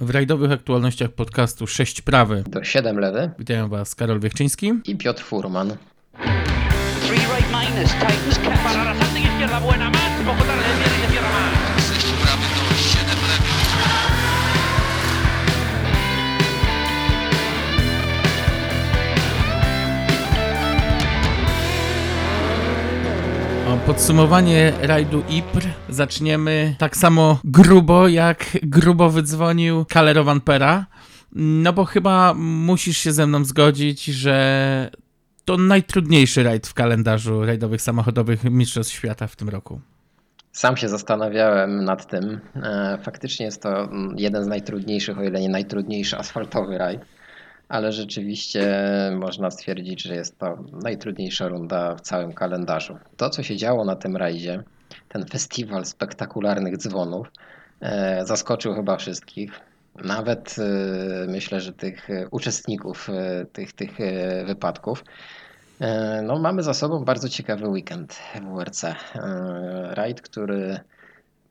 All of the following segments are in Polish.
W rajdowych aktualnościach podcastu 6 prawy. Do 7 lewy. Witam Was Karol Wiechczyński i Piotr Furman. Three right minus, Titans. Para la buena, más, poco tarde, Podsumowanie rajdu IPR zaczniemy tak samo grubo, jak grubo wydzwonił Kalerowan Pera. No bo chyba musisz się ze mną zgodzić, że to najtrudniejszy rajd w kalendarzu rajdowych samochodowych Mistrzostw Świata w tym roku. Sam się zastanawiałem nad tym. E, faktycznie jest to jeden z najtrudniejszych, o ile nie najtrudniejszy asfaltowy rajd ale rzeczywiście można stwierdzić, że jest to najtrudniejsza runda w całym kalendarzu. To, co się działo na tym rajdzie, ten festiwal spektakularnych dzwonów, e, zaskoczył chyba wszystkich. Nawet e, myślę, że tych uczestników e, tych, tych wypadków. No, mamy za sobą bardzo ciekawy weekend WRC. Rajd, który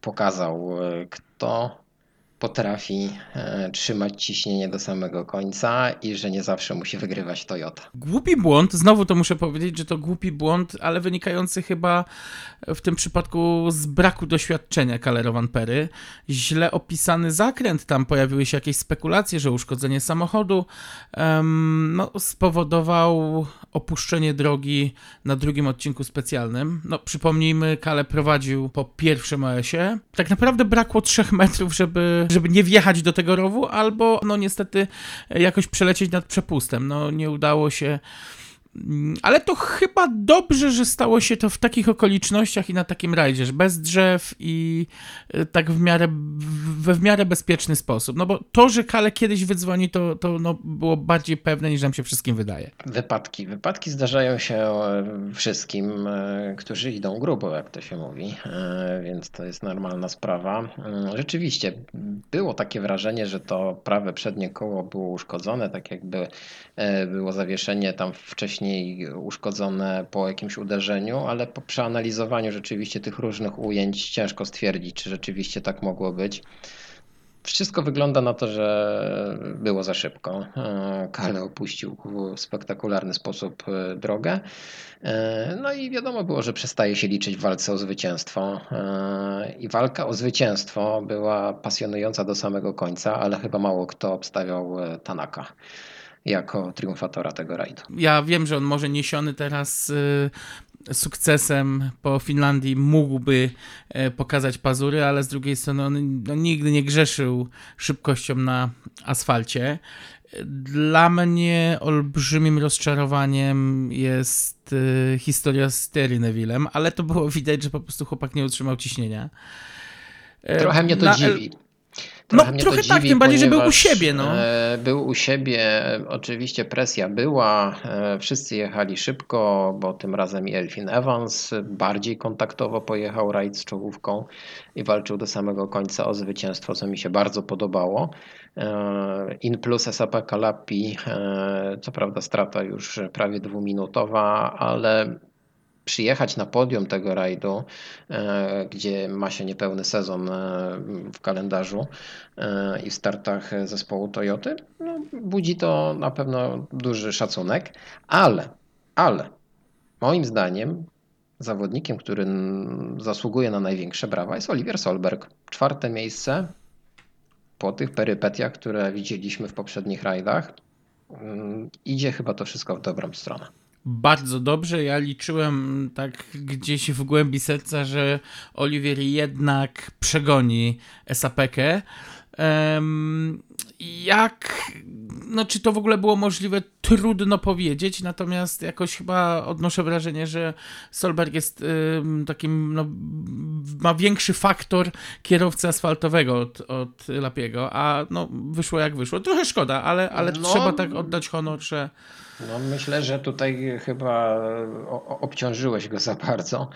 pokazał, kto potrafi e, trzymać ciśnienie do samego końca i że nie zawsze musi wygrywać Toyota. Głupi błąd, znowu to muszę powiedzieć, że to głupi błąd, ale wynikający chyba w tym przypadku z braku doświadczenia Kalerowan Pery. Źle opisany zakręt, tam pojawiły się jakieś spekulacje, że uszkodzenie samochodu um, no, spowodował opuszczenie drogi na drugim odcinku specjalnym. No, przypomnijmy, Kale prowadził po pierwszym OS-ie. Tak naprawdę brakło 3 metrów, żeby żeby nie wjechać do tego rowu, albo no niestety jakoś przelecieć nad przepustem. No nie udało się ale to chyba dobrze, że stało się to w takich okolicznościach i na takim rajdzie, że bez drzew i y, tak w miarę, we w miarę bezpieczny sposób. No bo to, że Kale kiedyś wydzwoni, to, to no było bardziej pewne niż nam się wszystkim wydaje. Wypadki. Wypadki zdarzają się e, wszystkim, e, którzy idą grubo, jak to się mówi, e, więc to jest normalna sprawa. Rzeczywiście było takie wrażenie, że to prawe przednie koło było uszkodzone, tak jakby było zawieszenie tam wcześniej wcześniej uszkodzone po jakimś uderzeniu, ale po przeanalizowaniu rzeczywiście tych różnych ujęć ciężko stwierdzić, czy rzeczywiście tak mogło być. Wszystko wygląda na to, że było za szybko. E, Kale opuścił w spektakularny sposób e, drogę. E, no i wiadomo było, że przestaje się liczyć w walce o zwycięstwo. I walka o zwycięstwo była pasjonująca do samego końca, ale chyba mało kto obstawiał Tanaka jako triumfatora tego rajdu. Ja wiem, że on może niesiony teraz y, sukcesem po Finlandii mógłby e, pokazać pazury, ale z drugiej strony on no, nigdy nie grzeszył szybkością na asfalcie. Dla mnie olbrzymim rozczarowaniem jest y, historia z Terry Nevillem, ale to było widać, że po prostu chłopak nie utrzymał ciśnienia. E, Trochę mnie to na, dziwi. Trochę no trochę tak, tym bardziej, że był u siebie. No. E, był u siebie, oczywiście presja była, e, wszyscy jechali szybko, bo tym razem i Elfin Evans bardziej kontaktowo pojechał rajd z czołówką i walczył do samego końca o zwycięstwo, co mi się bardzo podobało. E, in plus SAP Kalapi, co prawda strata już prawie dwuminutowa, ale przyjechać na podium tego rajdu, e, gdzie ma się niepełny sezon e, w kalendarzu e, i w startach zespołu Toyoty, no, budzi to na pewno duży szacunek, ale, ale moim zdaniem zawodnikiem, który zasługuje na największe brawa jest Oliver Solberg. Czwarte miejsce po tych perypetiach, które widzieliśmy w poprzednich rajdach. Mm, idzie chyba to wszystko w dobrą stronę bardzo dobrze. Ja liczyłem tak gdzieś w głębi serca, że Oliwier jednak przegoni Esapekę. Um, jak, no czy to w ogóle było możliwe, trudno powiedzieć, natomiast jakoś chyba odnoszę wrażenie, że Solberg jest um, takim, no, ma większy faktor kierowcy asfaltowego od, od Lapiego, a no wyszło jak wyszło. Trochę szkoda, ale, ale no, trzeba tak oddać honor, że no myślę, że tutaj chyba obciążyłeś go za bardzo,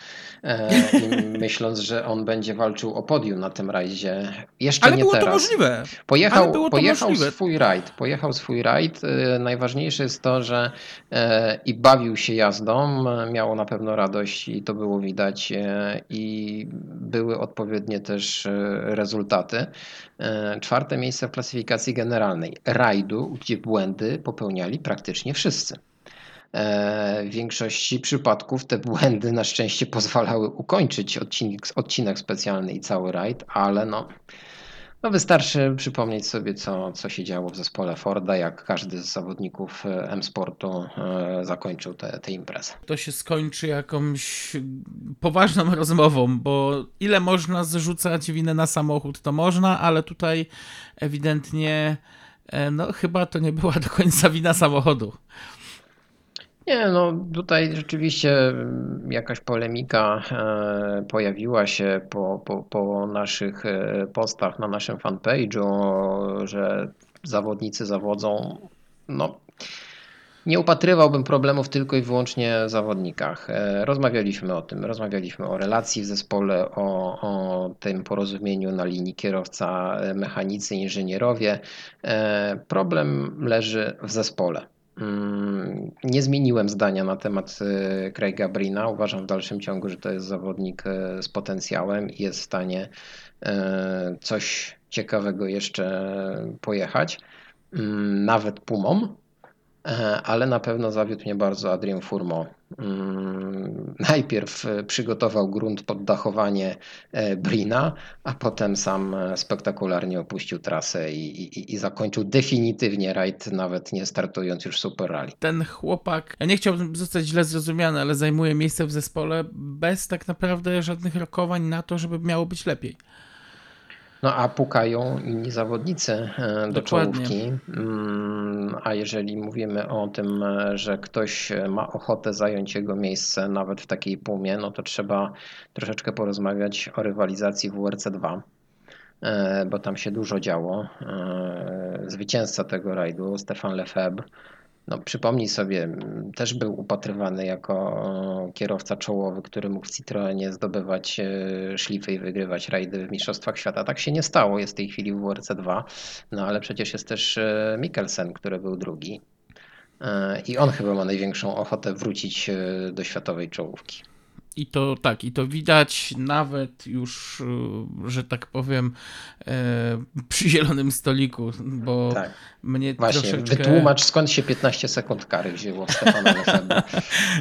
e, myśląc, że on będzie walczył o podium na tym rajdzie. Jeszcze Ale nie było teraz. to możliwe. Pojechał, pojechał możliwe. swój rajd, pojechał jechał swój rajd. Najważniejsze jest to, że i bawił się jazdą, miało na pewno radość i to było widać i były odpowiednie też rezultaty. Czwarte miejsce w klasyfikacji generalnej rajdu, gdzie błędy popełniali praktycznie wszyscy. W większości przypadków te błędy na szczęście pozwalały ukończyć odcinek, odcinek specjalny i cały rajd, ale no, no wystarczy przypomnieć sobie, co, co się działo w zespole Forda, jak każdy z zawodników e, M-Sportu e, zakończył tę imprezę. To się skończy jakąś poważną rozmową, bo ile można zrzucać winę na samochód, to można, ale tutaj ewidentnie no chyba to nie była do końca wina samochodu. Nie, no tutaj rzeczywiście mm, jakaś polemika e, pojawiła się po, po, po naszych e, postach na naszym fanpage'u, że zawodnicy zawodzą. No, nie upatrywałbym problemów tylko i wyłącznie w zawodnikach. E, rozmawialiśmy o tym, rozmawialiśmy o relacji w zespole, o, o tym porozumieniu na linii kierowca, mechanicy, inżynierowie. Problem leży w zespole. Mm, nie zmieniłem zdania na temat e, Craiga Brina. Uważam w dalszym ciągu, że to jest zawodnik e, z potencjałem i jest w stanie e, coś ciekawego jeszcze pojechać. Mm, nawet Pumą. E, ale na pewno zawiódł mnie bardzo Adrian Furmo. Mm, najpierw e, przygotował grunt pod dachowanie e, Brina, a potem sam spektakularnie opuścił trasę i, i, i zakończył definitywnie rajd, nawet nie startując już Super Rally. Ten chłopak, ja nie chciałbym zostać źle zrozumiany, ale zajmuje miejsce w zespole bez tak naprawdę żadnych rokowań na to, żeby miało być lepiej. No a pukają inni zawodnicy e, do Dokładnie. czołówki. Mm, a jeżeli mówimy o tym, e, że ktoś ma ochotę zająć jego miejsce nawet w takiej pumie, no to trzeba troszeczkę porozmawiać o rywalizacji WRC2 e, bo tam się dużo działo. Zwycięzca tego rajdu, Stefan Lefebvre, no, przypomnij sobie, też był upatrywany jako kierowca czołowy, który mógł w Citroenie zdobywać e, szlify i wygrywać rajdy w Mistrzostwach Świata. Tak się nie stało, jest w tej chwili w WRC2, no ale przecież jest też e, Mikkelsen, który był drugi. E, I on chyba ma największą ochotę wrócić do światowej czołówki. I to tak, i to widać nawet już, że tak powiem, przy zielonym stoliku, bo tak. mnie Właśnie, troszeczkę... wytłumacz skąd się 15 sekund kary wzięło Stefana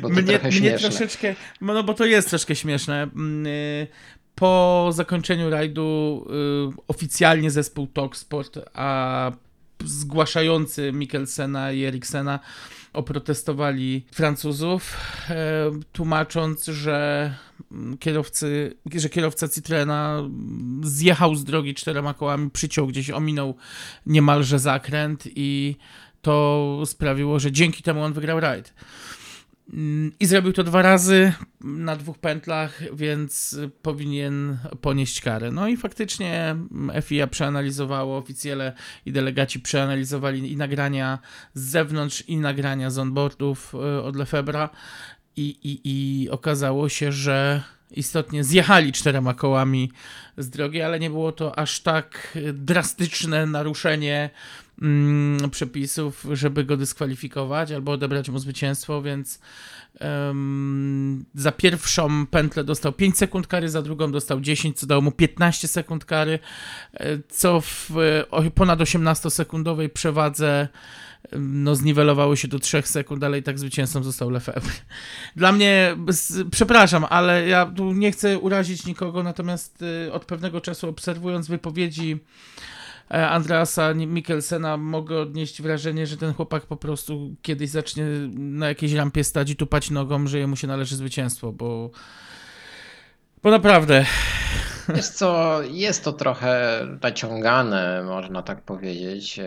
bo to mnie, mnie troszeczkę, no bo to jest troszkę śmieszne. Mm, y, po zakończeniu rajdu y, oficjalnie zespół Talksport, a zgłaszający Mikkelsena i Eriksena oprotestowali Francuzów, e, tłumacząc, że kierowcy, że kierowca Citroena zjechał z drogi czterema kołami, przyciął gdzieś, ominął niemalże zakręt i to sprawiło, że dzięki temu on wygrał rajd. I zrobił to dwa razy na dwóch pętlach, więc powinien ponieść karę. No i faktycznie FIA przeanalizowało, oficjele i delegaci przeanalizowali i nagrania z zewnątrz, i nagrania z onboardów e, od Lefebra i, i, i okazało się, że istotnie zjechali czterema kołami z drogi, ale nie było to aż tak drastyczne naruszenie mm, przepisów, żeby go dyskwalifikować albo odebrać mu zwycięstwo, więc um, za pierwszą pętlę dostał 5 sekund kary, za drugą dostał 10, co dało mu 15 sekund kary, e, co w ponad 18-sekundowej przewadze no, zniwelowały się do 3 sekund, ale i tak zwycięzcą został Lefebvre. Dla mnie, przepraszam, ale ja tu nie chcę urazić nikogo, natomiast y, od pewnego czasu obserwując wypowiedzi e, Andreasa Mikkelsena mogę odnieść wrażenie, że ten chłopak po prostu kiedyś zacznie na jakiejś rampie stać i tupać nogą, że jemu się należy zwycięstwo, bo bo naprawdę Wiesz co, jest to trochę naciągane, można tak powiedzieć, e,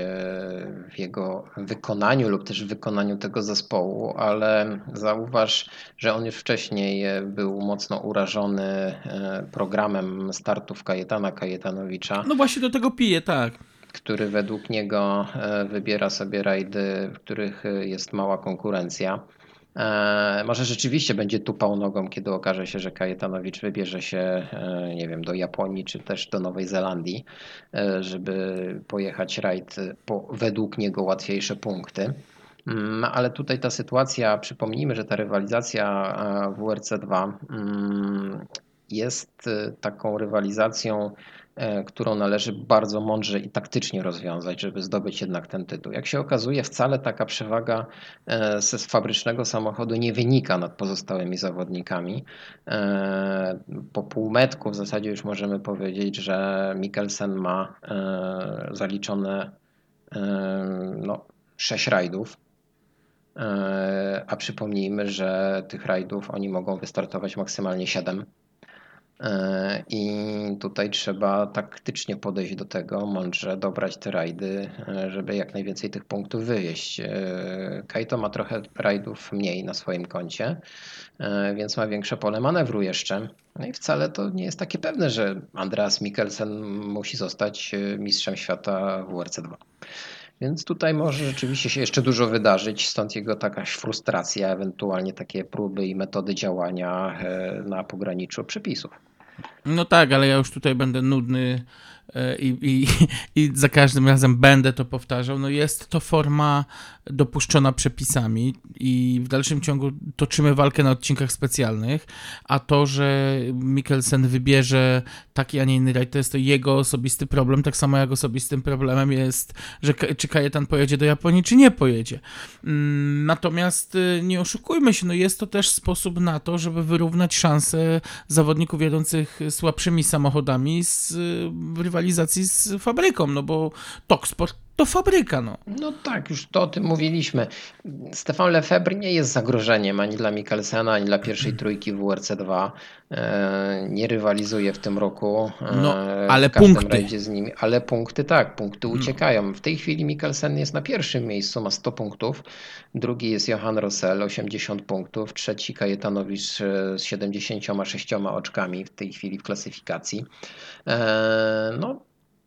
w jego wykonaniu lub też w wykonaniu tego zespołu, ale zauważ, że on już wcześniej był mocno urażony e, programem startów Kajetana Kajetanowicza. No właśnie do tego pije, tak który według niego e, wybiera sobie rajdy, w których jest mała konkurencja. E, może rzeczywiście będzie tupał nogą, kiedy okaże się, że Kajetanowicz wybierze się, e, nie wiem, do Japonii czy też do Nowej Zelandii, e, żeby pojechać rajd po według niego łatwiejsze punkty. Mm, ale tutaj ta sytuacja, przypomnijmy, że ta rywalizacja e, WRC2 mm, jest taką rywalizacją którą należy bardzo mądrze i taktycznie rozwiązać, żeby zdobyć jednak ten tytuł. Jak się okazuje, wcale taka przewaga e, ze fabrycznego samochodu nie wynika nad pozostałymi zawodnikami. E, po półmetku w zasadzie już możemy powiedzieć, że Mikkelsen ma zaliczone no, 6 rajdów. A przypomnijmy, że tych rajdów oni mogą wystartować maksymalnie 7 E, I tutaj trzeba taktycznie podejść do tego, mądrze dobrać te rajdy, e, żeby jak najwięcej tych punktów wywieźć. E, Kaito ma trochę rajdów mniej na swoim koncie, więc ma większe pole manewru jeszcze. No i wcale to nie jest takie pewne, że Andreas Mikkelsen musi zostać mistrzem świata w WRC2. Więc tutaj może rzeczywiście się jeszcze dużo wydarzyć, stąd jego taka frustracja, ewentualnie takie próby i metody działania na pograniczu przepisów. No tak, ale ja już tutaj będę nudny i, i, i za każdym razem będę to powtarzał. No jest to forma dopuszczona przepisami i w dalszym ciągu toczymy walkę na odcinkach specjalnych, a to, że Mikkelsen wybierze taki, a nie inny rajd, to jest to jego osobisty problem, tak samo jak osobistym problemem jest, że czy Kajetan pojedzie do Japonii, czy nie pojedzie. Mm, natomiast y, nie oszukujmy się, no jest to też sposób na to, żeby wyrównać szanse zawodników jadących słabszymi samochodami z, w rywalizacji z fabryką, no bo Toksport to fabryka, no. No tak, już to o tym mówiliśmy. Stefan Lefebvre nie jest zagrożeniem ani dla Mikkelsena, ani dla pierwszej trójki WRC2. E, nie rywalizuje w tym roku. E, no, ale punkty. z nimi. Ale punkty tak, punkty no. uciekają. W tej chwili Mikkelsen jest na pierwszym miejscu, ma 100 punktów. Drugi jest Johan Rossell, 80 punktów. Trzeci Kajetanowicz e, z 76 oczkami w tej chwili w klasyfikacji. No,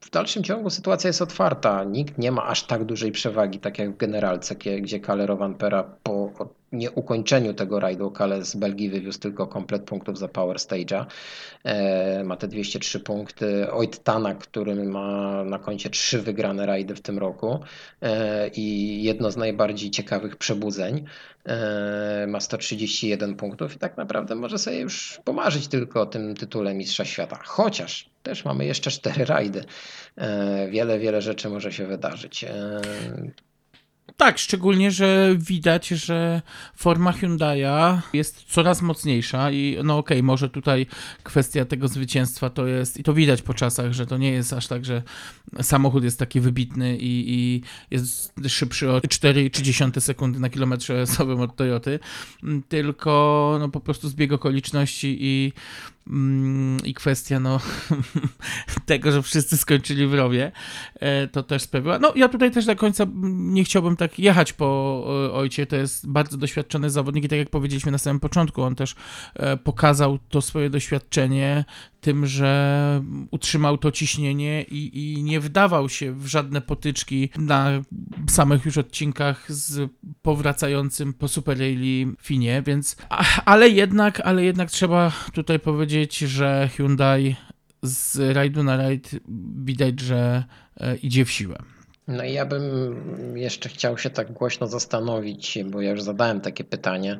w dalszym ciągu sytuacja jest otwarta. Nikt nie ma aż tak dużej przewagi, tak jak w generalce, gdzie Kalle Rovanpera po nieukończeniu tego rajdu, Kalle z Belgii wywiózł tylko komplet punktów za Power Stage'a. E, ma te 203 punkty. Oit Tanak, który ma na koncie trzy wygrane rajdy w tym roku e, i jedno z najbardziej ciekawych przebudzeń. E, ma 131 punktów i tak naprawdę może sobie już pomarzyć tylko o tym tytule Mistrza Świata. Chociaż też mamy jeszcze cztery rajdy. E, wiele, wiele rzeczy może się wydarzyć. E, tak, szczególnie, że widać, że forma Hyundai'a jest coraz mocniejsza i no okej, okay, może tutaj kwestia tego zwycięstwa to jest, i to widać po czasach, że to nie jest aż tak, że samochód jest taki wybitny i, i jest szybszy o 4,3 sekundy na kilometrze osowym od Toyoty, tylko no po prostu zbieg okoliczności i i kwestia no, tego, że wszyscy skończyli w rowie, e, to też sprawiła. No ja tutaj też do końca nie chciałbym tak jechać po e, ojcie, to jest bardzo doświadczony zawodnik i tak jak powiedzieliśmy na samym początku, on też e, pokazał to swoje doświadczenie tym, że utrzymał to ciśnienie i, i nie wdawał się w żadne potyczki na samych już odcinkach z powracającym po Super Rally Finie, więc ale jednak, ale jednak trzeba tutaj powiedzieć, że Hyundai z rajdu na rajd widać, że e, idzie w siłę. No i ja bym jeszcze chciał się tak głośno zastanowić, bo ja już zadałem takie pytanie.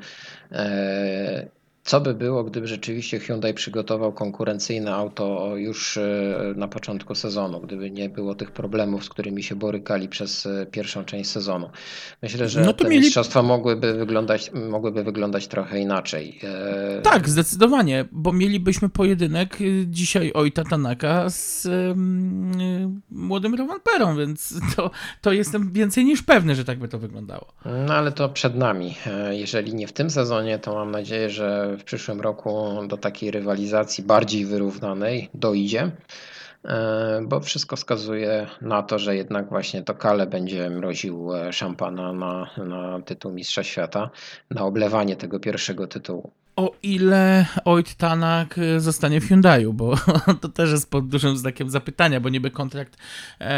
Co by było, gdyby rzeczywiście Hyundai przygotował konkurencyjne auto już e, na początku sezonu, gdyby nie było tych problemów, z którymi się borykali przez e, pierwszą część sezonu? Myślę, że no te mieli... mistrzostwa mogłyby wyglądać, mogłyby wyglądać trochę inaczej. E, tak, zdecydowanie, bo mielibyśmy pojedynek dzisiaj Ojta Tanaka z um, młodym Rovanperą, więc to, to jestem więcej niż pewny, że tak by to wyglądało. No ale to przed nami. Jeżeli nie w tym sezonie, to mam nadzieję, że w przyszłym roku do takiej rywalizacji bardziej wyrównanej dojdzie, e, bo wszystko wskazuje na to, że jednak właśnie to Kale będzie mroził e, szampana na, na tytuł Mistrza Świata, na oblewanie tego pierwszego tytułu. O ile Oit Tanak y, zostanie w Hyundaiu, bo to też jest pod dużym znakiem zapytania, bo niby kontrakt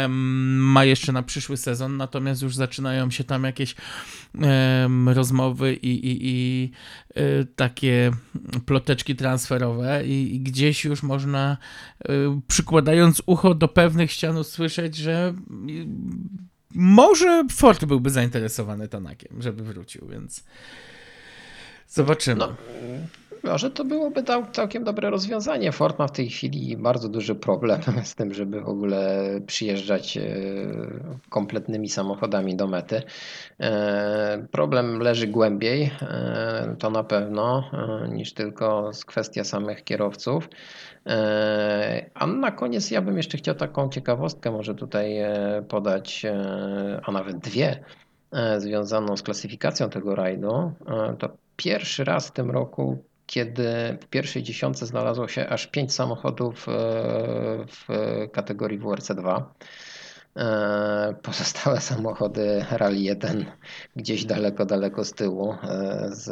ma jeszcze na przyszły sezon, natomiast już zaczynają się tam jakieś rozmowy i, i, i y, takie ploteczki transferowe i, i gdzieś już można y, przykładając ucho do pewnych ścian usłyszeć, że może Ford byłby zainteresowany Tanakiem, żeby wrócił, więc zobaczymy. No, może to byłoby cał- całkiem dobre rozwiązanie. Ford ma w tej chwili bardzo duży problem z tym, żeby w ogóle przyjeżdżać e, kompletnymi samochodami do mety. E, Problem leży głębiej, e, to na pewno, niż tylko kwestia samych kierowców. A na koniec ja bym jeszcze chciał taką ciekawostkę może tutaj podać, a nawet dwie, związaną z klasyfikacją tego rajdu. To pierwszy raz w tym roku, kiedy w pierwszej dziesiątce znalazło się aż pięć samochodów e, w kategorii WRC2. E, Pozostałe samochody Rally 1 gdzieś daleko, daleko z tyłu. e, Z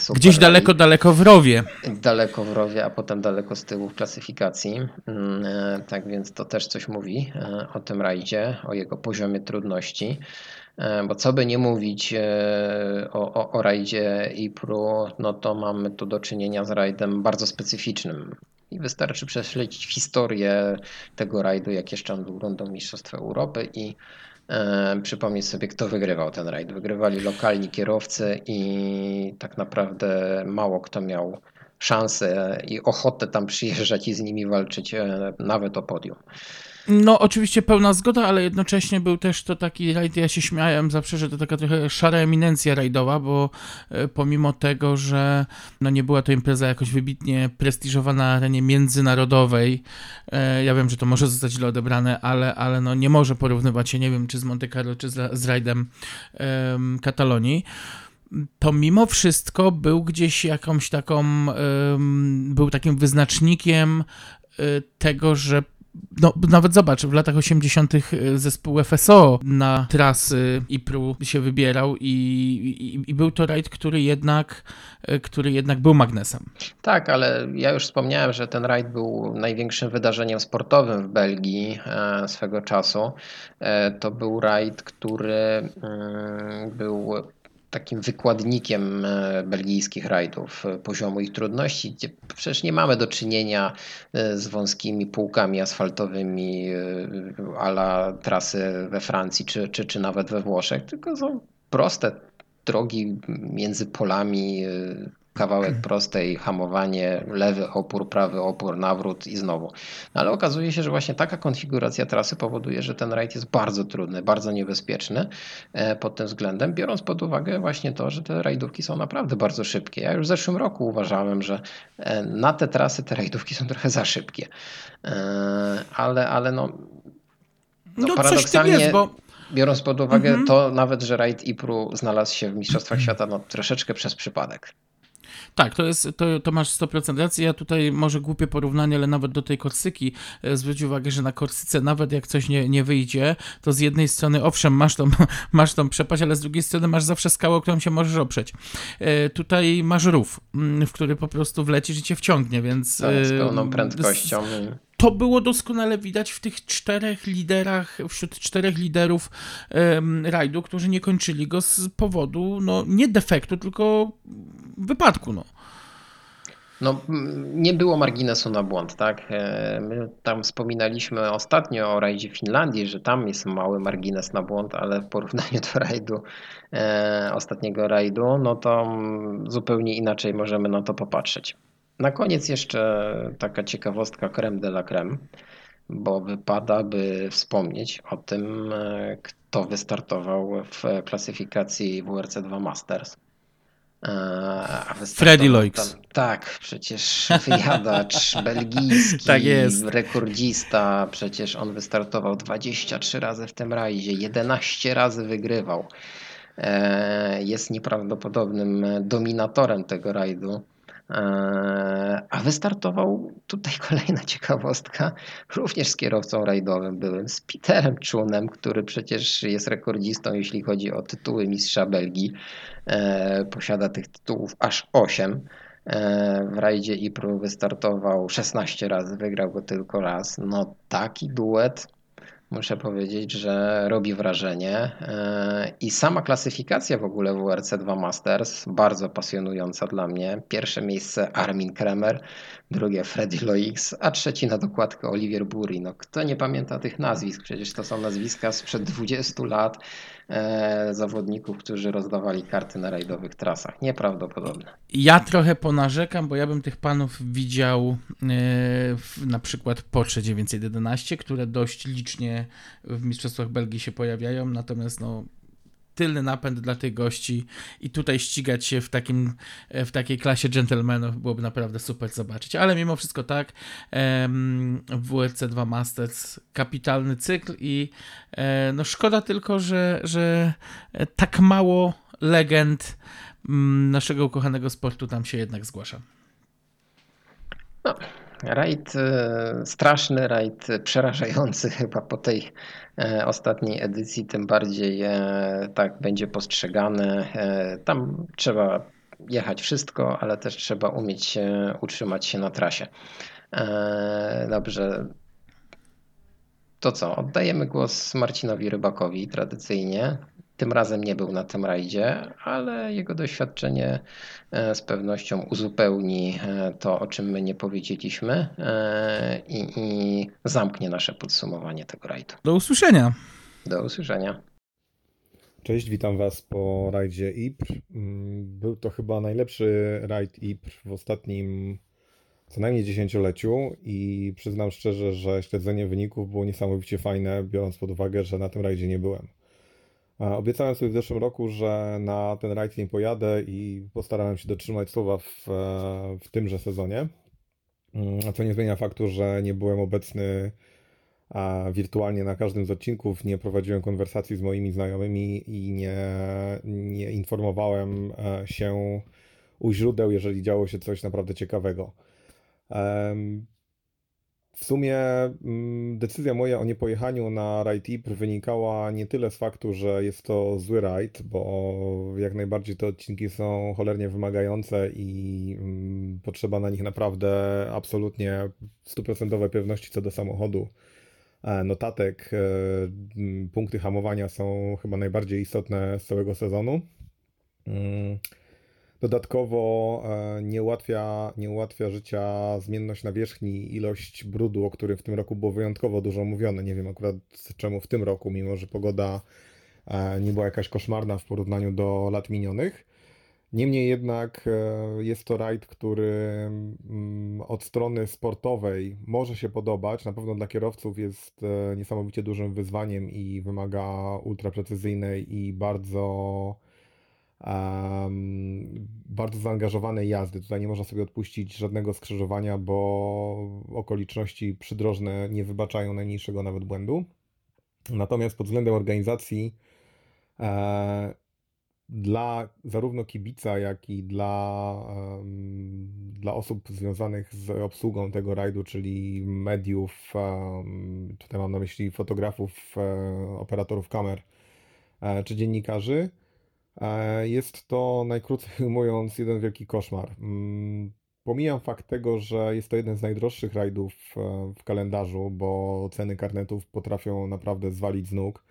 Super Gdzieś Rally. daleko, daleko w rowie. Daleko w rowie, a potem daleko z tyłu w klasyfikacji. Mm, Tak więc to też coś mówi o tym rajdzie, o jego poziomie trudności. E, Bo co by nie mówić e, o, o, o rajdzie IPRU, no to mamy tu do czynienia z rajdem bardzo specyficznym. I wystarczy prześledzić historię tego rajdu, jak jeszcze on był rundą Mistrzostwa Europy i e, przypomnieć sobie, kto wygrywał ten rajd. Wygrywali lokalni kierowcy i tak naprawdę mało kto miał szansę i ochotę tam przyjeżdżać i z nimi walczyć, e, nawet o podium. No, oczywiście pełna zgoda, ale jednocześnie był też to taki rajd, ja się śmiałem zawsze, że to taka trochę szara eminencja rajdowa, bo e, pomimo tego, że no nie była to impreza jakoś wybitnie prestiżowa na arenie międzynarodowej, e, ja wiem, że to może zostać źle odebrane, ale, ale no nie może porównywać się, nie wiem, czy z Monte Carlo, czy z, z rajdem em, Katalonii. To mimo wszystko był gdzieś jakąś taką, em, był takim wyznacznikiem e, tego, że no, nawet zobacz, w latach 80. zespół FSO na trasy IPRU się wybierał i, i, i był to rajd, który jednak, e, który jednak był magnesem. Tak, ale ja już wspomniałem, że ten rajd był największym wydarzeniem sportowym w Belgii e, swego czasu. E, To był rajd, który mm, był takim wykładnikiem e, belgijskich rajdów, e, poziomu ich trudności, gdzie przecież nie mamy do czynienia e, z wąskimi półkami asfaltowymi ala trasy we Francji czy, czy, czy nawet we Włoszech, tylko są proste drogi między polami, kawałek prostej, hamowanie, lewy opór, prawy opór, nawrót i znowu. No ale okazuje się, że właśnie taka konfiguracja trasy powoduje, że ten rajd jest bardzo trudny, bardzo niebezpieczny e, pod tym względem, biorąc pod uwagę właśnie to, że te rajdówki są naprawdę bardzo szybkie. Ja już w zeszłym roku uważałem, że e, na te trasy te rajdówki są trochę za szybkie. E, Ale, ale no, No, no paradoksalnie jest, bo biorąc pod uwagę Mhm. to nawet, że rajd IPRU znalazł się w Mistrzostwach Świata no, troszeczkę przez przypadek. Tak, to jest, to, to masz 100% racji. Ja tutaj może głupie porównanie, ale nawet do tej Korsyki e, zwróć uwagę, że na Korsyce nawet jak coś nie, nie wyjdzie, to z jednej strony owszem masz tą, masz tą przepaść, ale z drugiej strony masz zawsze skałę, o którą się możesz oprzeć. E, tutaj masz rów, mm, w który po prostu wlecisz i cię wciągnie, więc... Tak, z e, pełną prędkością. to było doskonale widać w tych czterech liderach, wśród czterech liderów em, rajdu, którzy nie kończyli go z powodu, no nie defektu, tylko wypadku, no. No, nie było marginesu na błąd, tak? E, My tam wspominaliśmy ostatnio o rajdzie Finlandii, że tam jest mały margines na błąd, ale w porównaniu do rajdu, e, ostatniego rajdu, no to zupełnie inaczej możemy na to popatrzeć. Na koniec jeszcze taka ciekawostka creme de la creme, bo wypada by wspomnieć o tym, e, kto wystartował w klasyfikacji WRC2 Masters. E, wystartował Freddy Loix. Tak, przecież wyjadacz belgijski, Tak jest. rekordzista, przecież on wystartował 23 razy w tym rajdzie, 11 razy wygrywał. E, Jest nieprawdopodobnym dominatorem tego rajdu. E, a wystartował tutaj kolejna ciekawostka, również z kierowcą rajdowym byłym, z Peterem Czunem, który przecież jest rekordzistą, jeśli chodzi o tytuły mistrza Belgii. E, posiada tych tytułów aż 8. E, w rajdzie IPRU wystartował 16 razy, wygrał go tylko raz. No taki duet muszę powiedzieć, że robi wrażenie. E, I sama klasyfikacja w ogóle WRC 2 Masters, bardzo pasjonująca dla mnie. Pierwsze miejsce Armin Kremer, drugie Freddy Loix, a trzeci na dokładkę Olivier Bury. No, kto nie pamięta tych nazwisk? Przecież to są nazwiska sprzed 20 lat e, zawodników, którzy rozdawali karty na rajdowych trasach. Nieprawdopodobne. Ja trochę ponarzekam, bo ja bym tych panów widział e, w, na przykład Porsche 911, które dość licznie w Mistrzostwach Belgii się pojawiają, natomiast no tylny napęd dla tych gości i tutaj ścigać się w, takim, w takiej klasie gentlemanów byłoby naprawdę super zobaczyć. Ale mimo wszystko tak, WRC 2 Masters kapitalny cykl i e, no szkoda tylko, że, że tak mało legend mm, naszego ukochanego sportu tam się jednak zgłasza. No, rajd e, straszny, rajd przerażający chyba po tej e, ostatniej edycji, tym bardziej e, tak będzie postrzegany. Tam trzeba jechać wszystko, ale też trzeba umieć utrzymać się na trasie. Dobrze. To co? Oddajemy głos Marcinowi Rybakowi tradycyjnie. Tym razem nie był na tym rajdzie, ale jego doświadczenie e, z pewnością uzupełni e, to, o czym my nie powiedzieliśmy e, i, i zamknie nasze podsumowanie tego rajdu. Do usłyszenia. Do usłyszenia. Cześć, witam Was po rajdzie IPR. Mm, był to chyba najlepszy rajd IPR w ostatnim co najmniej dziesięcioleciu i przyznam szczerze, że śledzenie wyników było niesamowicie fajne, biorąc pod uwagę, że na tym rajdzie nie byłem. Obiecałem sobie w zeszłym roku, że na ten rajd nie pojadę i postarałem się dotrzymać słowa w, w tymże sezonie. Mm, co nie zmienia faktu, że nie byłem obecny wirtualnie na każdym z odcinków, nie prowadziłem konwersacji z moimi znajomymi i nie, nie informowałem e, się u źródeł, jeżeli działo się coś naprawdę ciekawego. W sumie mm, decyzja moja o niepojechaniu na Ride Ip wynikała nie tyle z faktu, że jest to zły rajd, bo jak najbardziej te odcinki są cholernie wymagające i mm, potrzeba na nich naprawdę absolutnie stuprocentowej pewności co do samochodu. E, notatek, e, mm, punkty hamowania są chyba najbardziej istotne z całego sezonu. Dodatkowo e, nie ułatwia, nie ułatwia życia zmienność nawierzchni, ilość brudu, o którym w tym roku było wyjątkowo dużo mówione. Nie wiem akurat czemu w tym roku, mimo że pogoda e, nie była jakaś koszmarna w porównaniu do lat minionych. Niemniej jednak e, jest to rajd, który mm, od strony sportowej może się podobać. Na pewno dla kierowców jest niesamowicie dużym wyzwaniem i wymaga ultraprecyzyjnej i bardzo um, bardzo zaangażowanej jazdy. Tutaj nie można sobie odpuścić żadnego skrzyżowania, bo okoliczności przydrożne nie wybaczają najmniejszego nawet błędu. Natomiast pod względem organizacji e, dla zarówno kibica, jak i dla, dla osób związanych z obsługą tego rajdu, czyli mediów, tutaj mam na myśli fotografów, e, operatorów kamer e, czy dziennikarzy, jest to najkrócej mówiąc jeden wielki koszmar. Mm, pomijam fakt tego, że jest to jeden z najdroższych rajdów e, w kalendarzu, bo ceny karnetów potrafią naprawdę zwalić z nóg.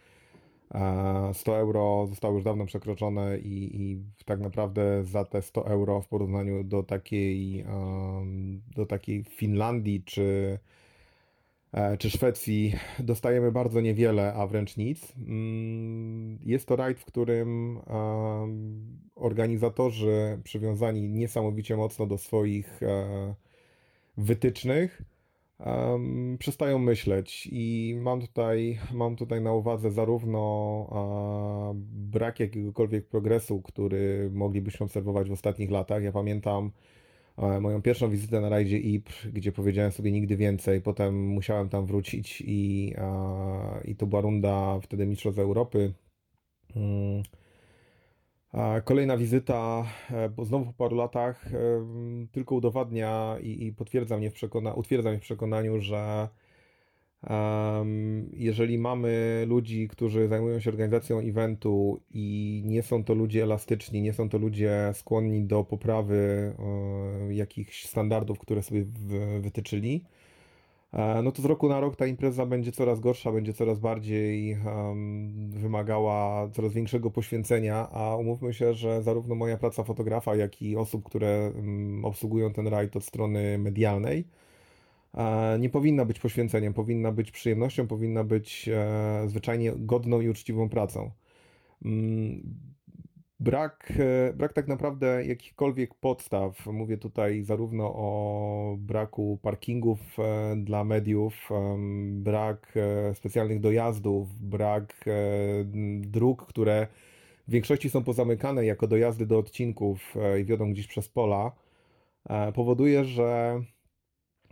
100 e, euro zostało już dawno przekroczone i, i, tak naprawdę za te 100 euro w porównaniu do takiej, do takiej Finlandii czy E, czy Szwecji dostajemy bardzo niewiele, a wręcz nic. Jest to rajd, w którym organizatorzy przywiązani niesamowicie mocno do swoich e, wytycznych przestają myśleć i mam tutaj, mam tutaj na uwadze zarówno brak jakiegokolwiek progresu, który moglibyśmy obserwować w ostatnich latach. Ja pamiętam moją pierwszą wizytę na rajdzie IPR, gdzie powiedziałem sobie nigdy więcej. Potem musiałem tam wrócić i, i to była runda wtedy Mistrzostw Europy. Mm. Kolejna wizyta, e, bo znowu po paru latach, e, tylko udowadnia i, i potwierdza mnie w przekona, utwierdza mnie w przekonaniu, że em, jeżeli mamy ludzi, którzy zajmują się organizacją eventu i nie są to ludzie elastyczni, nie są to ludzie skłonni do poprawy e, jakichś standardów, które sobie w- wytyczyli, No to z roku na rok ta impreza będzie coraz gorsza, będzie coraz bardziej em, wymagała coraz większego poświęcenia, a umówmy się, że zarówno moja praca fotografa, jak i osób, które mm, obsługują ten rajd od strony medialnej, e, nie powinna być poświęceniem, powinna być przyjemnością, powinna być e, zwyczajnie godną i uczciwą pracą. Brak, e, brak tak naprawdę jakichkolwiek podstaw. Mówię tutaj zarówno o braku parkingów e, dla mediów, brak e, specjalnych dojazdów, brak dróg, które w większości są pozamykane jako dojazdy do odcinków i wiodą gdzieś przez pola, powoduje, że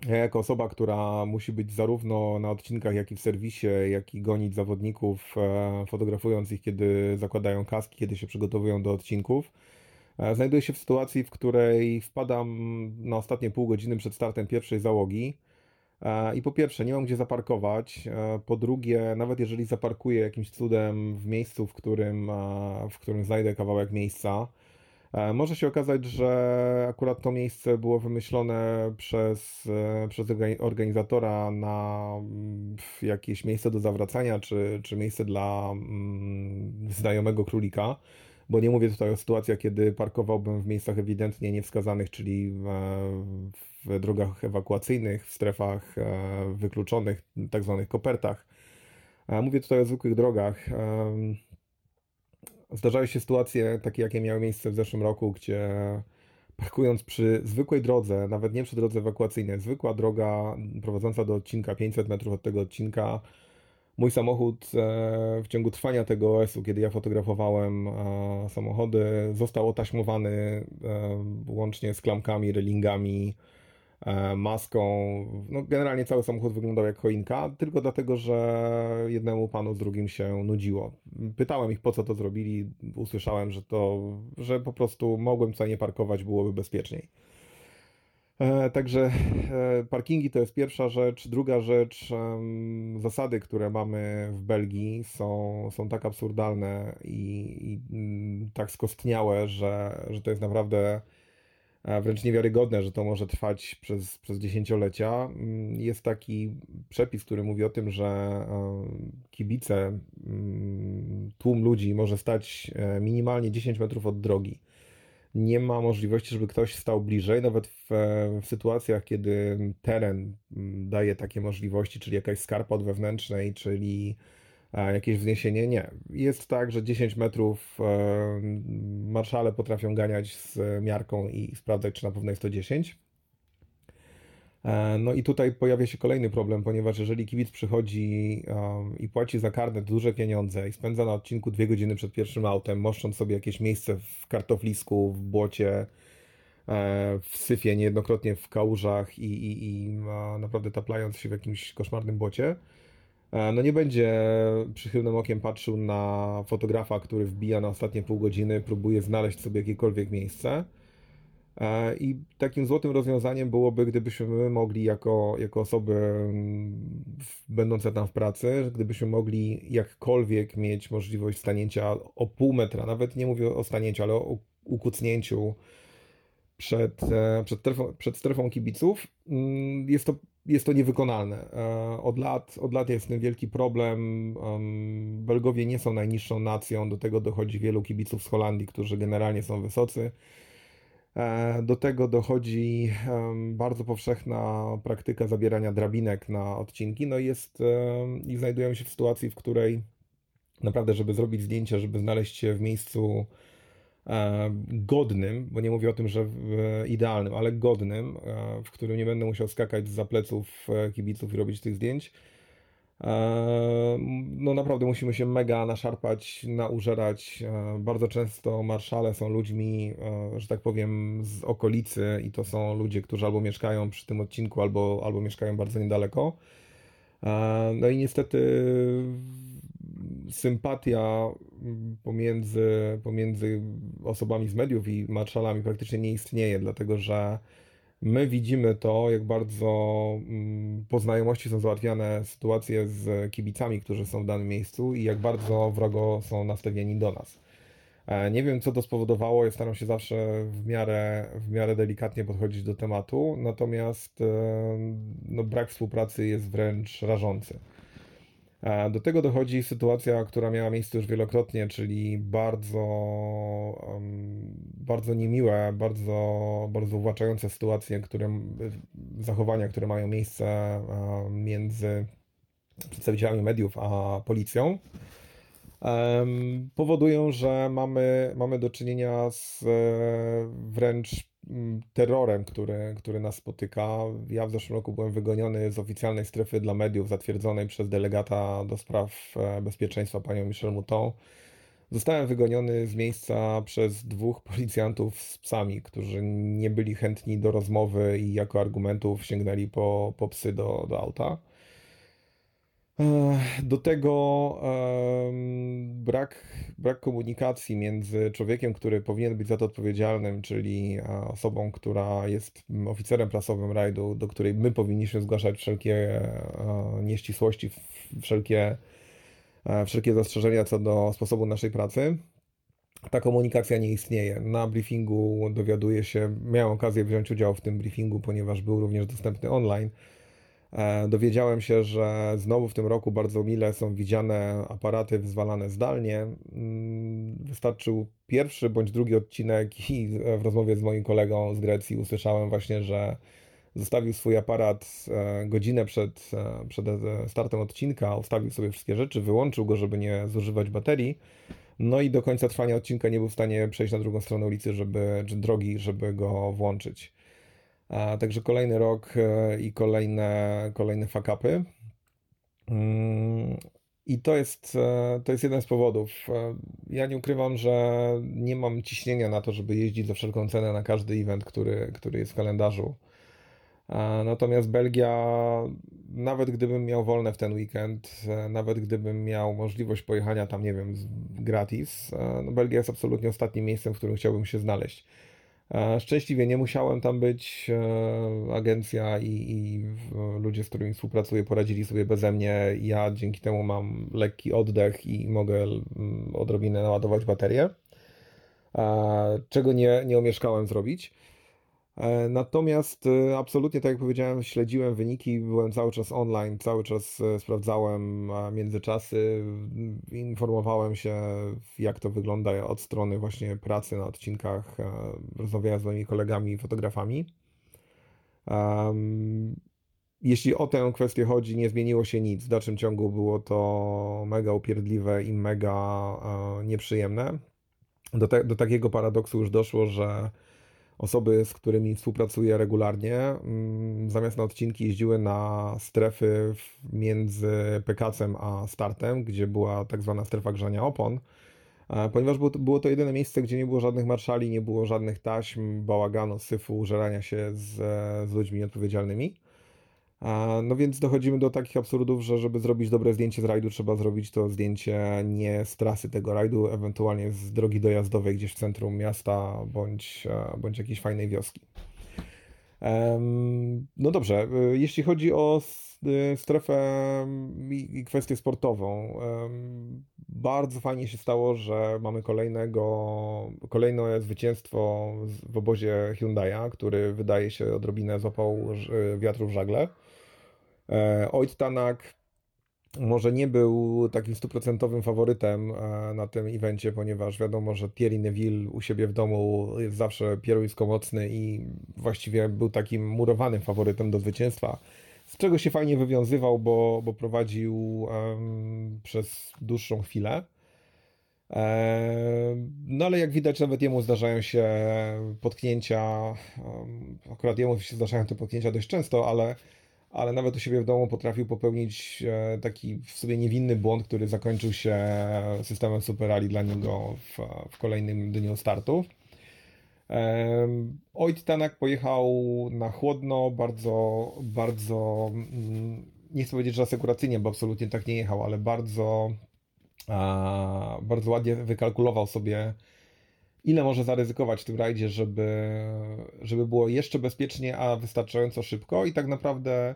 ja jako osoba, która musi być zarówno na odcinkach, jak i w serwisie, jak i gonić zawodników, e, fotografując ich, kiedy zakładają kaski, kiedy się przygotowują do odcinków, e, znajduję się w sytuacji, w której wpadam na ostatnie pół godziny przed startem pierwszej załogi. e, I po pierwsze, nie mam gdzie zaparkować. Po drugie, nawet jeżeli zaparkuję jakimś cudem w miejscu, w którym, w którym znajdę kawałek miejsca, Może się okazać, że akurat to miejsce było wymyślone przez, e, przez organi- organizatora na mm, jakieś miejsce do zawracania, czy, czy miejsce dla mm, znajomego królika. Bo nie mówię tutaj o sytuacjach, kiedy parkowałbym w miejscach ewidentnie niewskazanych, czyli e, w drogach ewakuacyjnych, w strefach e, wykluczonych, tak zwanych kopertach. E, Mówię tutaj o zwykłych drogach. Zdarzały się sytuacje takie, jakie miały miejsce w zeszłym roku, gdzie parkując przy zwykłej drodze, nawet nie przy drodze ewakuacyjnej, zwykła droga prowadząca do odcinka 500 metrów od tego odcinka, mój samochód e, w ciągu trwania tego OS-u, kiedy ja fotografowałem e, samochody, został otaśmowany e, łącznie z klamkami, relingami, maską. No, generalnie cały samochód wyglądał jak choinka, tylko dlatego, że jednemu panu z drugim się nudziło. Pytałem ich, po co to zrobili. Usłyszałem, że to, że po prostu mogłem tutaj nie parkować, byłoby bezpieczniej. E, Także e, parkingi to jest pierwsza rzecz. Druga rzecz, zasady, które mamy w Belgii są, są tak absurdalne i, i mm, tak skostniałe, że, że to jest naprawdę e, wręcz niewiarygodne, że to może trwać przez, przez dziesięciolecia. Mm, Jest taki przepis, który mówi o tym, że e, kibice, mm, tłum ludzi może stać e, minimalnie 10 metrów od drogi nie ma możliwości, żeby ktoś stał bliżej, nawet w, w sytuacjach, kiedy teren mm, daje takie możliwości, czyli jakaś skarpa od wewnętrznej, czyli e, jakieś wzniesienie. Nie. Jest tak, że 10 metrów e, marszale potrafią ganiać z miarką i sprawdzać, czy na pewno jest to 10. E, No i tutaj pojawia się kolejny problem, ponieważ jeżeli kibic przychodzi um, i płaci za karnet duże pieniądze i spędza na odcinku dwie godziny przed pierwszym autem, moszcząc sobie jakieś miejsce w kartoflisku, w błocie, e, w syfie, niejednokrotnie w kałużach i, i, i naprawdę taplając się w jakimś koszmarnym błocie, e, no nie będzie przychylnym okiem patrzył na fotografa, który wbija na ostatnie pół godziny, próbuje znaleźć sobie jakiekolwiek miejsce. E, I takim złotym rozwiązaniem byłoby, gdybyśmy my mogli jako, jako osoby mm, będące tam w pracy, gdybyśmy mogli jakkolwiek mieć możliwość stanięcia o pół metra, nawet nie mówię o stanięciu, ale o ukucnięciu przed, e, przed, strefą, przed strefą kibiców, mm, jest to, jest to niewykonalne. E, Od lat, od lat jest tym wielki problem. Em, Belgowie nie są najniższą nacją, do tego dochodzi wielu kibiców z Holandii, którzy generalnie są wysocy. E, Do tego dochodzi bardzo powszechna praktyka zabierania drabinek na odcinki. No jest i znajdujemy się w sytuacji, w której naprawdę, żeby zrobić zdjęcie, żeby znaleźć się w miejscu godnym, bo nie mówię o tym, że w- idealnym, ale godnym, e, w którym nie będę musiał skakać za pleców e, kibiców i robić tych zdjęć. E, No naprawdę musimy się mega naszarpać, naużerać. E, Bardzo często marszale są ludźmi, e, że tak powiem, z okolicy i to są ludzie, którzy albo mieszkają przy tym odcinku, albo, albo mieszkają bardzo niedaleko. E, No i niestety sympatia mm, pomiędzy, pomiędzy osobami z mediów i marszalami praktycznie nie istnieje, dlatego że my widzimy to, jak bardzo mm, po znajomości są załatwiane sytuacje z kibicami, którzy są w danym miejscu i jak bardzo wrogo są nastawieni do nas. E, Nie wiem, co to spowodowało. Ja staram się zawsze w miarę, w miarę delikatnie podchodzić do tematu, natomiast no, brak współpracy jest wręcz rażący. Do tego dochodzi sytuacja, która miała miejsce już wielokrotnie, czyli bardzo, bardzo niemiłe, bardzo, bardzo uwłaczające sytuacje, które, zachowania, które mają miejsce e, między przedstawicielami mediów a policją powodują, że mamy, mamy do czynienia z e, wręcz mm, terrorem, który, który nas spotyka. Ja w zeszłym roku byłem wygoniony z oficjalnej strefy dla mediów zatwierdzonej przez delegata do spraw e, bezpieczeństwa panią Michel Mouton. Zostałem wygoniony z miejsca przez dwóch policjantów z psami, którzy nie byli chętni do rozmowy i jako argumentów sięgnęli po, po psy do, do auta. Do tego em, brak, brak komunikacji między człowiekiem, który powinien być za to odpowiedzialnym, czyli osobą, która jest oficerem prasowym rajdu, do której my powinniśmy zgłaszać wszelkie e, nieścisłości, wszelkie, e, wszelkie zastrzeżenia co do sposobu naszej pracy. Ta komunikacja nie istnieje. Na briefingu dowiaduję się, miałem okazję wziąć udział w tym briefingu, ponieważ był również dostępny online. E, Dowiedziałem się, że znowu w tym roku bardzo mile są widziane aparaty wzwalane zdalnie. Mm, Wystarczył pierwszy bądź drugi odcinek i w rozmowie z moim kolegą z Grecji usłyszałem właśnie, że zostawił swój aparat e, godzinę przed, e, przed startem odcinka, ustawił sobie wszystkie rzeczy, wyłączył go, żeby nie zużywać baterii. No i do końca trwania odcinka nie był w stanie przejść na drugą stronę ulicy, żeby, czy drogi, żeby go włączyć. A, także kolejny rok e, i kolejne, kolejne fuck-upy. Mm, I to jest, e, to jest jeden z powodów. E, Ja nie ukrywam, że nie mam ciśnienia na to, żeby jeździć za wszelką cenę na każdy event, który, który jest w kalendarzu. Natomiast Belgia, nawet gdybym miał wolne w ten weekend, nawet gdybym miał możliwość pojechania tam, nie wiem, gratis, no Belgia jest absolutnie ostatnim miejscem, w którym chciałbym się znaleźć. E, Szczęśliwie nie musiałem tam być. e, Agencja i, i ludzie, z którymi współpracuję, poradzili sobie beze mnie. Ja dzięki temu mam lekki oddech i mogę mm, odrobinę naładować baterię, e, czego nie, nie omieszkałem zrobić. E, Natomiast e, absolutnie, tak jak powiedziałem, śledziłem wyniki, byłem cały czas online, cały czas e, sprawdzałem międzyczasy, informowałem się, jak to wygląda od strony właśnie pracy na odcinkach, rozmawiałem z moimi kolegami, fotografami. Jeśli o tę kwestię chodzi, nie zmieniło się nic. W dalszym ciągu było to mega upierdliwe i mega nieprzyjemne. Do, te, do takiego paradoksu już doszło, że osoby, z którymi współpracuję regularnie, mm, zamiast na odcinki jeździły na strefy między Pekacem a startem, gdzie była tak zwana strefa grzania opon, e, ponieważ było to, było to jedyne miejsce, gdzie nie było żadnych marszali, nie było żadnych taśm, bałaganu, syfu, żerania się z, z ludźmi odpowiedzialnymi. E, No więc dochodzimy do takich absurdów, że żeby zrobić dobre zdjęcie z rajdu, trzeba zrobić to zdjęcie nie z trasy tego rajdu, ewentualnie z drogi dojazdowej gdzieś w centrum miasta bądź, e, bądź jakiejś fajnej wioski. No dobrze, y, jeśli chodzi o y, strefę i kwestię sportową, bardzo fajnie się stało, że mamy kolejnego, kolejne zwycięstwo w obozie Hyundai'a, który wydaje się odrobinę złapał wiatru w żagle. E, Oit Tanak może nie był takim stuprocentowym faworytem e, na tym evencie, ponieważ wiadomo, że Thierry Neville u siebie w domu jest zawsze pieruńsko mocny i właściwie był takim murowanym faworytem do zwycięstwa, z czego się fajnie wywiązywał, bo, bo prowadził em, przez dłuższą chwilę. E, No ale jak widać, nawet jemu zdarzają się potknięcia. Akurat jemu się zdarzają te potknięcia dość często, ale, ale nawet u siebie w domu potrafił popełnić e, taki w sobie niewinny błąd, który zakończył się systemem Super Rally dla niego w, w kolejnym dniu startu. Oit Tanak pojechał na chłodno, bardzo, bardzo, mm, nie chcę powiedzieć, że asekuracyjnie, bo absolutnie tak nie jechał, ale bardzo bardzo ładnie wykalkulował sobie, ile może zaryzykować w tym rajdzie, żeby, żeby było jeszcze bezpiecznie, a wystarczająco szybko. I tak naprawdę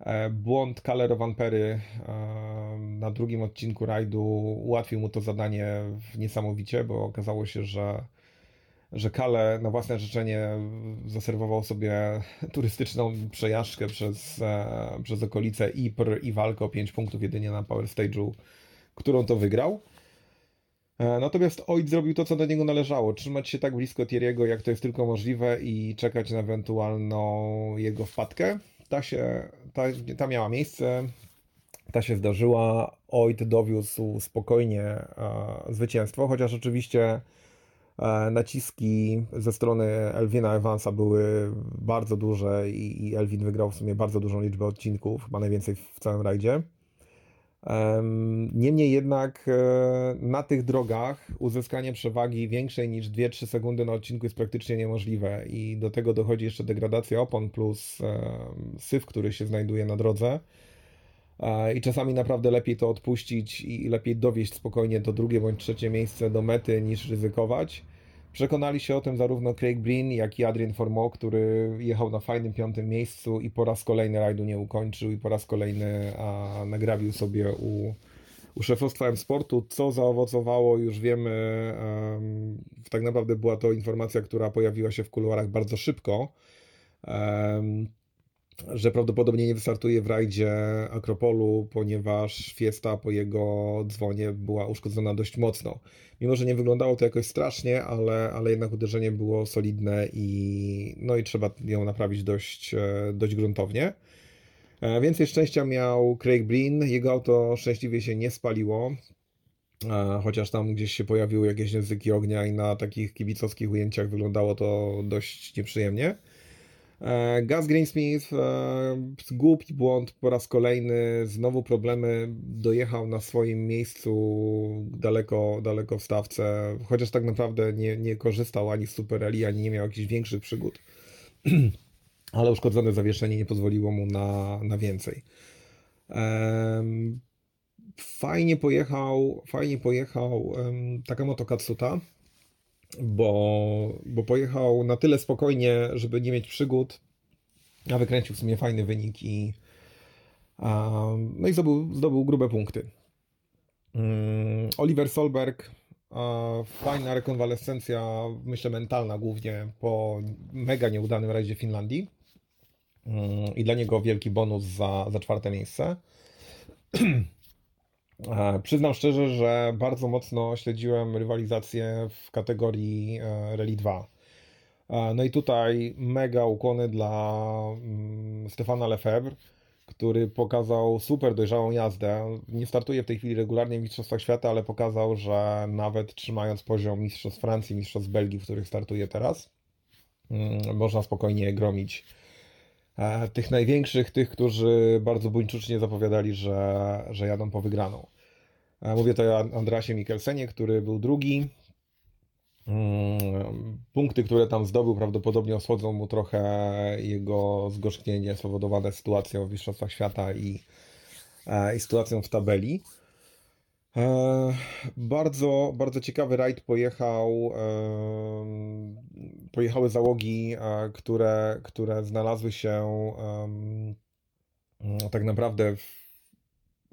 e, błąd Calero Van Pery e, na drugim odcinku rajdu ułatwił mu to zadanie niesamowicie, bo okazało się, że że Kale na własne życzenie zaserwował sobie turystyczną przejażdżkę przez, e, przez okolice Ypres i walkę o 5 punktów jedynie na Power Stage'u, którą to wygrał. E, Natomiast Oid zrobił to, co do niego należało. Trzymać się tak blisko Thierry'ego, jak to jest tylko możliwe i czekać na ewentualną jego wpadkę. Ta, się, ta, ta miała miejsce, ta się zdarzyła. Oid dowiózł spokojnie e, zwycięstwo, chociaż oczywiście e, naciski ze strony Elvina Evansa były bardzo duże i, i Elvin wygrał w sumie bardzo dużą liczbę odcinków, chyba najwięcej w całym rajdzie. Em, Niemniej jednak e, na tych drogach uzyskanie przewagi większej niż 2-3 sekundy na odcinku jest praktycznie niemożliwe i do tego dochodzi jeszcze degradacja opon plus syf, który się znajduje na drodze. E, I czasami naprawdę lepiej to odpuścić i lepiej dowieść spokojnie do drugie bądź trzecie miejsce do mety niż ryzykować. Przekonali się o tym zarówno Craig Breen, jak i Adrian Formeau, który jechał na fajnym piątym miejscu i po raz kolejny rajdu nie ukończył i po raz kolejny a, sobie u, u szefostwa M-Sportu. Co zaowocowało, już wiemy. em, tak naprawdę była to informacja, która pojawiła się w kuluarach bardzo szybko. em, że prawdopodobnie nie wystartuje w rajdzie Akropolu, ponieważ Fiesta po jego dzwonie była uszkodzona dość mocno. Mimo, że nie wyglądało to jakoś strasznie, ale, ale jednak uderzenie było solidne i, no i trzeba ją naprawić dość, e, dość gruntownie. E, Więcej szczęścia miał Craig Breen. Jego auto szczęśliwie się nie spaliło, e, chociaż tam gdzieś się pojawiły jakieś języki ognia i na takich kibicowskich ujęciach wyglądało to dość nieprzyjemnie. E, Gaz Greensmith, e, głupi błąd po raz kolejny, znowu problemy, dojechał na swoim miejscu daleko, daleko w stawce, chociaż tak naprawdę nie, nie korzystał ani z Super Rally, ani nie miał jakichś większych przygód. Ale uszkodzone zawieszenie nie pozwoliło mu na, na więcej. Fajnie pojechał, fajnie pojechał em, Takamoto Katsuta, bo, bo pojechał na tyle spokojnie, żeby nie mieć przygód, a wykręcił w sumie fajny wynik i, a, no i zdobył, zdobył grube punkty. Mm, Oliver Solberg, a, fajna rekonwalescencja, myślę mentalna głównie po mega nieudanym rajdzie Finlandii Mm, i dla niego wielki bonus za, za czwarte miejsce. E, Przyznam szczerze, że bardzo mocno śledziłem rywalizację w kategorii e, Rally 2. E, No i tutaj mega ukłony dla mm, Stefana Lefebvre, który pokazał super dojrzałą jazdę. Nie startuje w tej chwili regularnie w Mistrzostwach Świata, ale pokazał, że nawet trzymając poziom Mistrzostw Francji, Mistrzostw Belgii, w których startuje teraz, mm, można spokojnie gromić tych największych, tych, którzy bardzo buńczucznie zapowiadali, że, że jadą po wygraną. E, Mówię to o Andrasie Mikkelsenie, który był drugi. Mm, Punkty, które tam zdobył, prawdopodobnie osłodzą mu trochę jego zgorzknienie spowodowane sytuacją w Mistrzostwach Świata i, e, i sytuacją w tabeli. E, Bardzo, bardzo ciekawy rajd pojechał, pojechały załogi, e, które, które znalazły się no, tak naprawdę w,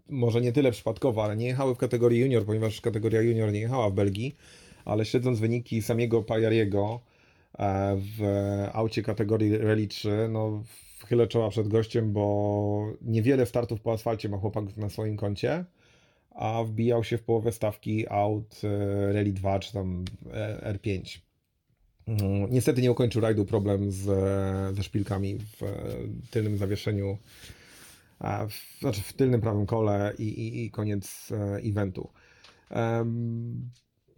może nie tyle przypadkowo, ale nie jechały w kategorii junior, ponieważ kategoria junior nie jechała w Belgii, ale śledząc wyniki samego Pajariego e, w aucie kategorii Rally 3, no chylę czoła przed gościem, bo niewiele startów po asfalcie ma chłopak na swoim koncie, a wbijał się w połowę stawki aut e, Rally 2 czy tam e, R5. Mm, Niestety nie ukończył rajdu problem z, ze szpilkami w e, tylnym zawieszeniu, w, znaczy w tylnym prawym kole i, i, i koniec e, eventu.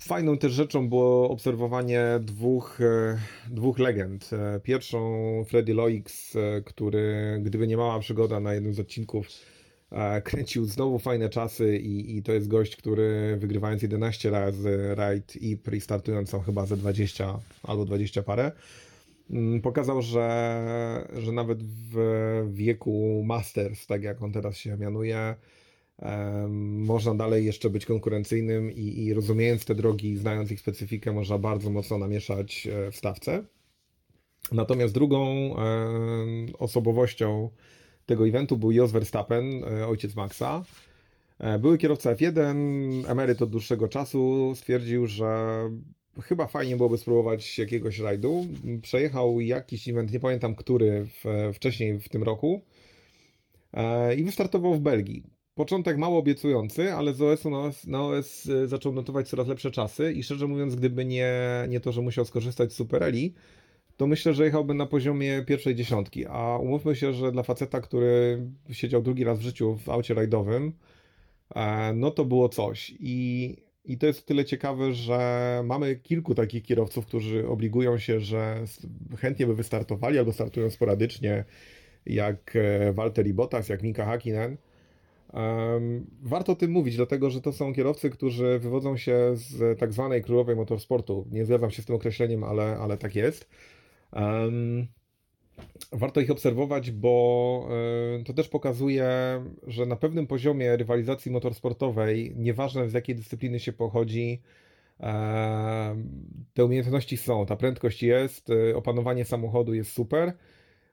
Fajną też rzeczą było obserwowanie dwóch, e, dwóch legend. E, Pierwszą Freddy Loix, e, który gdyby nie mała przygoda na jednym z odcinków, e, kręcił znowu fajne czasy i, i to jest gość, który wygrywając 11 razy rajd i i startując tam chyba ze 20 albo 20 parę, mm, pokazał, że, że nawet w wieku Masters, tak jak on teraz się mianuje, można dalej jeszcze być konkurencyjnym i, i rozumiejąc te drogi, znając ich specyfikę, można bardzo mocno namieszać e, w stawce. Natomiast drugą osobowością tego eventu był Jos Verstappen, e, ojciec Maxa. E, Były kierowca F1, emeryt od dłuższego czasu, stwierdził, że chyba fajnie byłoby spróbować jakiegoś rajdu. Przejechał jakiś event, nie pamiętam który, w, wcześniej w tym roku e, i wystartował w Belgii. Początek mało obiecujący, ale z OS-u na OS, na OS zaczął notować coraz lepsze czasy i szczerze mówiąc, gdyby nie, nie to, że musiał skorzystać z Supereli, to myślę, że jechałby na poziomie pierwszej dziesiątki. A umówmy się, że dla faceta, który siedział drugi raz w życiu w aucie rajdowym, e, no to było coś. I, I to jest tyle ciekawe, że mamy kilku takich kierowców, którzy obligują się, że chętnie by wystartowali albo startują sporadycznie, jak e, Valtteri Bottas, jak Mika Hakkinen. Warto o tym mówić, dlatego że to są kierowcy, którzy wywodzą się z tak zwanej królowej motorsportu. Nie zgadzam się z tym określeniem, ale, ale tak jest. Warto ich obserwować, bo e, to też pokazuje, że na pewnym poziomie rywalizacji motorsportowej, nieważne z jakiej dyscypliny się pochodzi, e, te umiejętności są, ta prędkość jest, e, opanowanie samochodu jest super.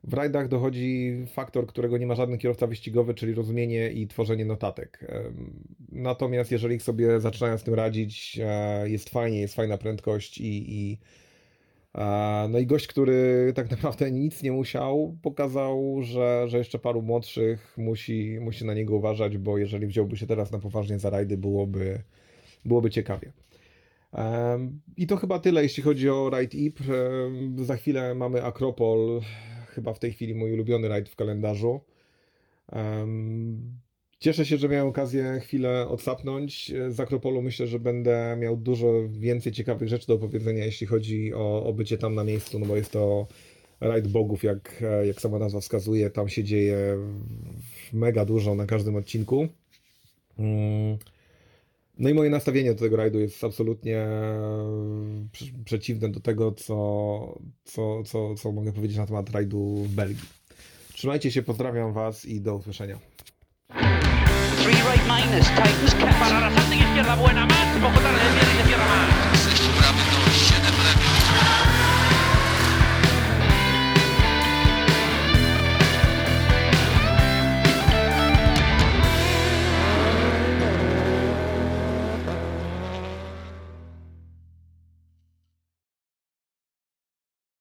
W rajdach dochodzi faktor, którego nie ma żaden kierowca wyścigowy, czyli rozumienie i tworzenie notatek. Natomiast jeżeli sobie zaczynają z tym radzić, jest fajnie, jest fajna prędkość i, i no i gość, który tak naprawdę nic nie musiał, pokazał, że, że jeszcze paru młodszych musi, musi na niego uważać, bo jeżeli wziąłby się teraz na poważnie za rajdy, byłoby, byłoby ciekawie. I to chyba tyle, jeśli chodzi o Raid IP. Za chwilę mamy Akropol, chyba w tej chwili mój ulubiony rajd w kalendarzu. Cieszę się, że miałem okazję chwilę odsapnąć. Z Akropolu myślę, że będę miał dużo więcej ciekawych rzeczy do opowiedzenia, jeśli chodzi o, o bycie tam na miejscu, no bo jest to rajd bogów, jak, jak sama nazwa wskazuje. Tam się dzieje mega dużo na każdym odcinku. Mm. No i moje nastawienie do tego rajdu jest absolutnie prze- przeciwne do tego, co, co, co, co mogę powiedzieć na temat rajdu w Belgii. Trzymajcie się, pozdrawiam Was i do usłyszenia. Three right minus, tightens cap. Para la salta izquierda, buena más. Poco tarde, viene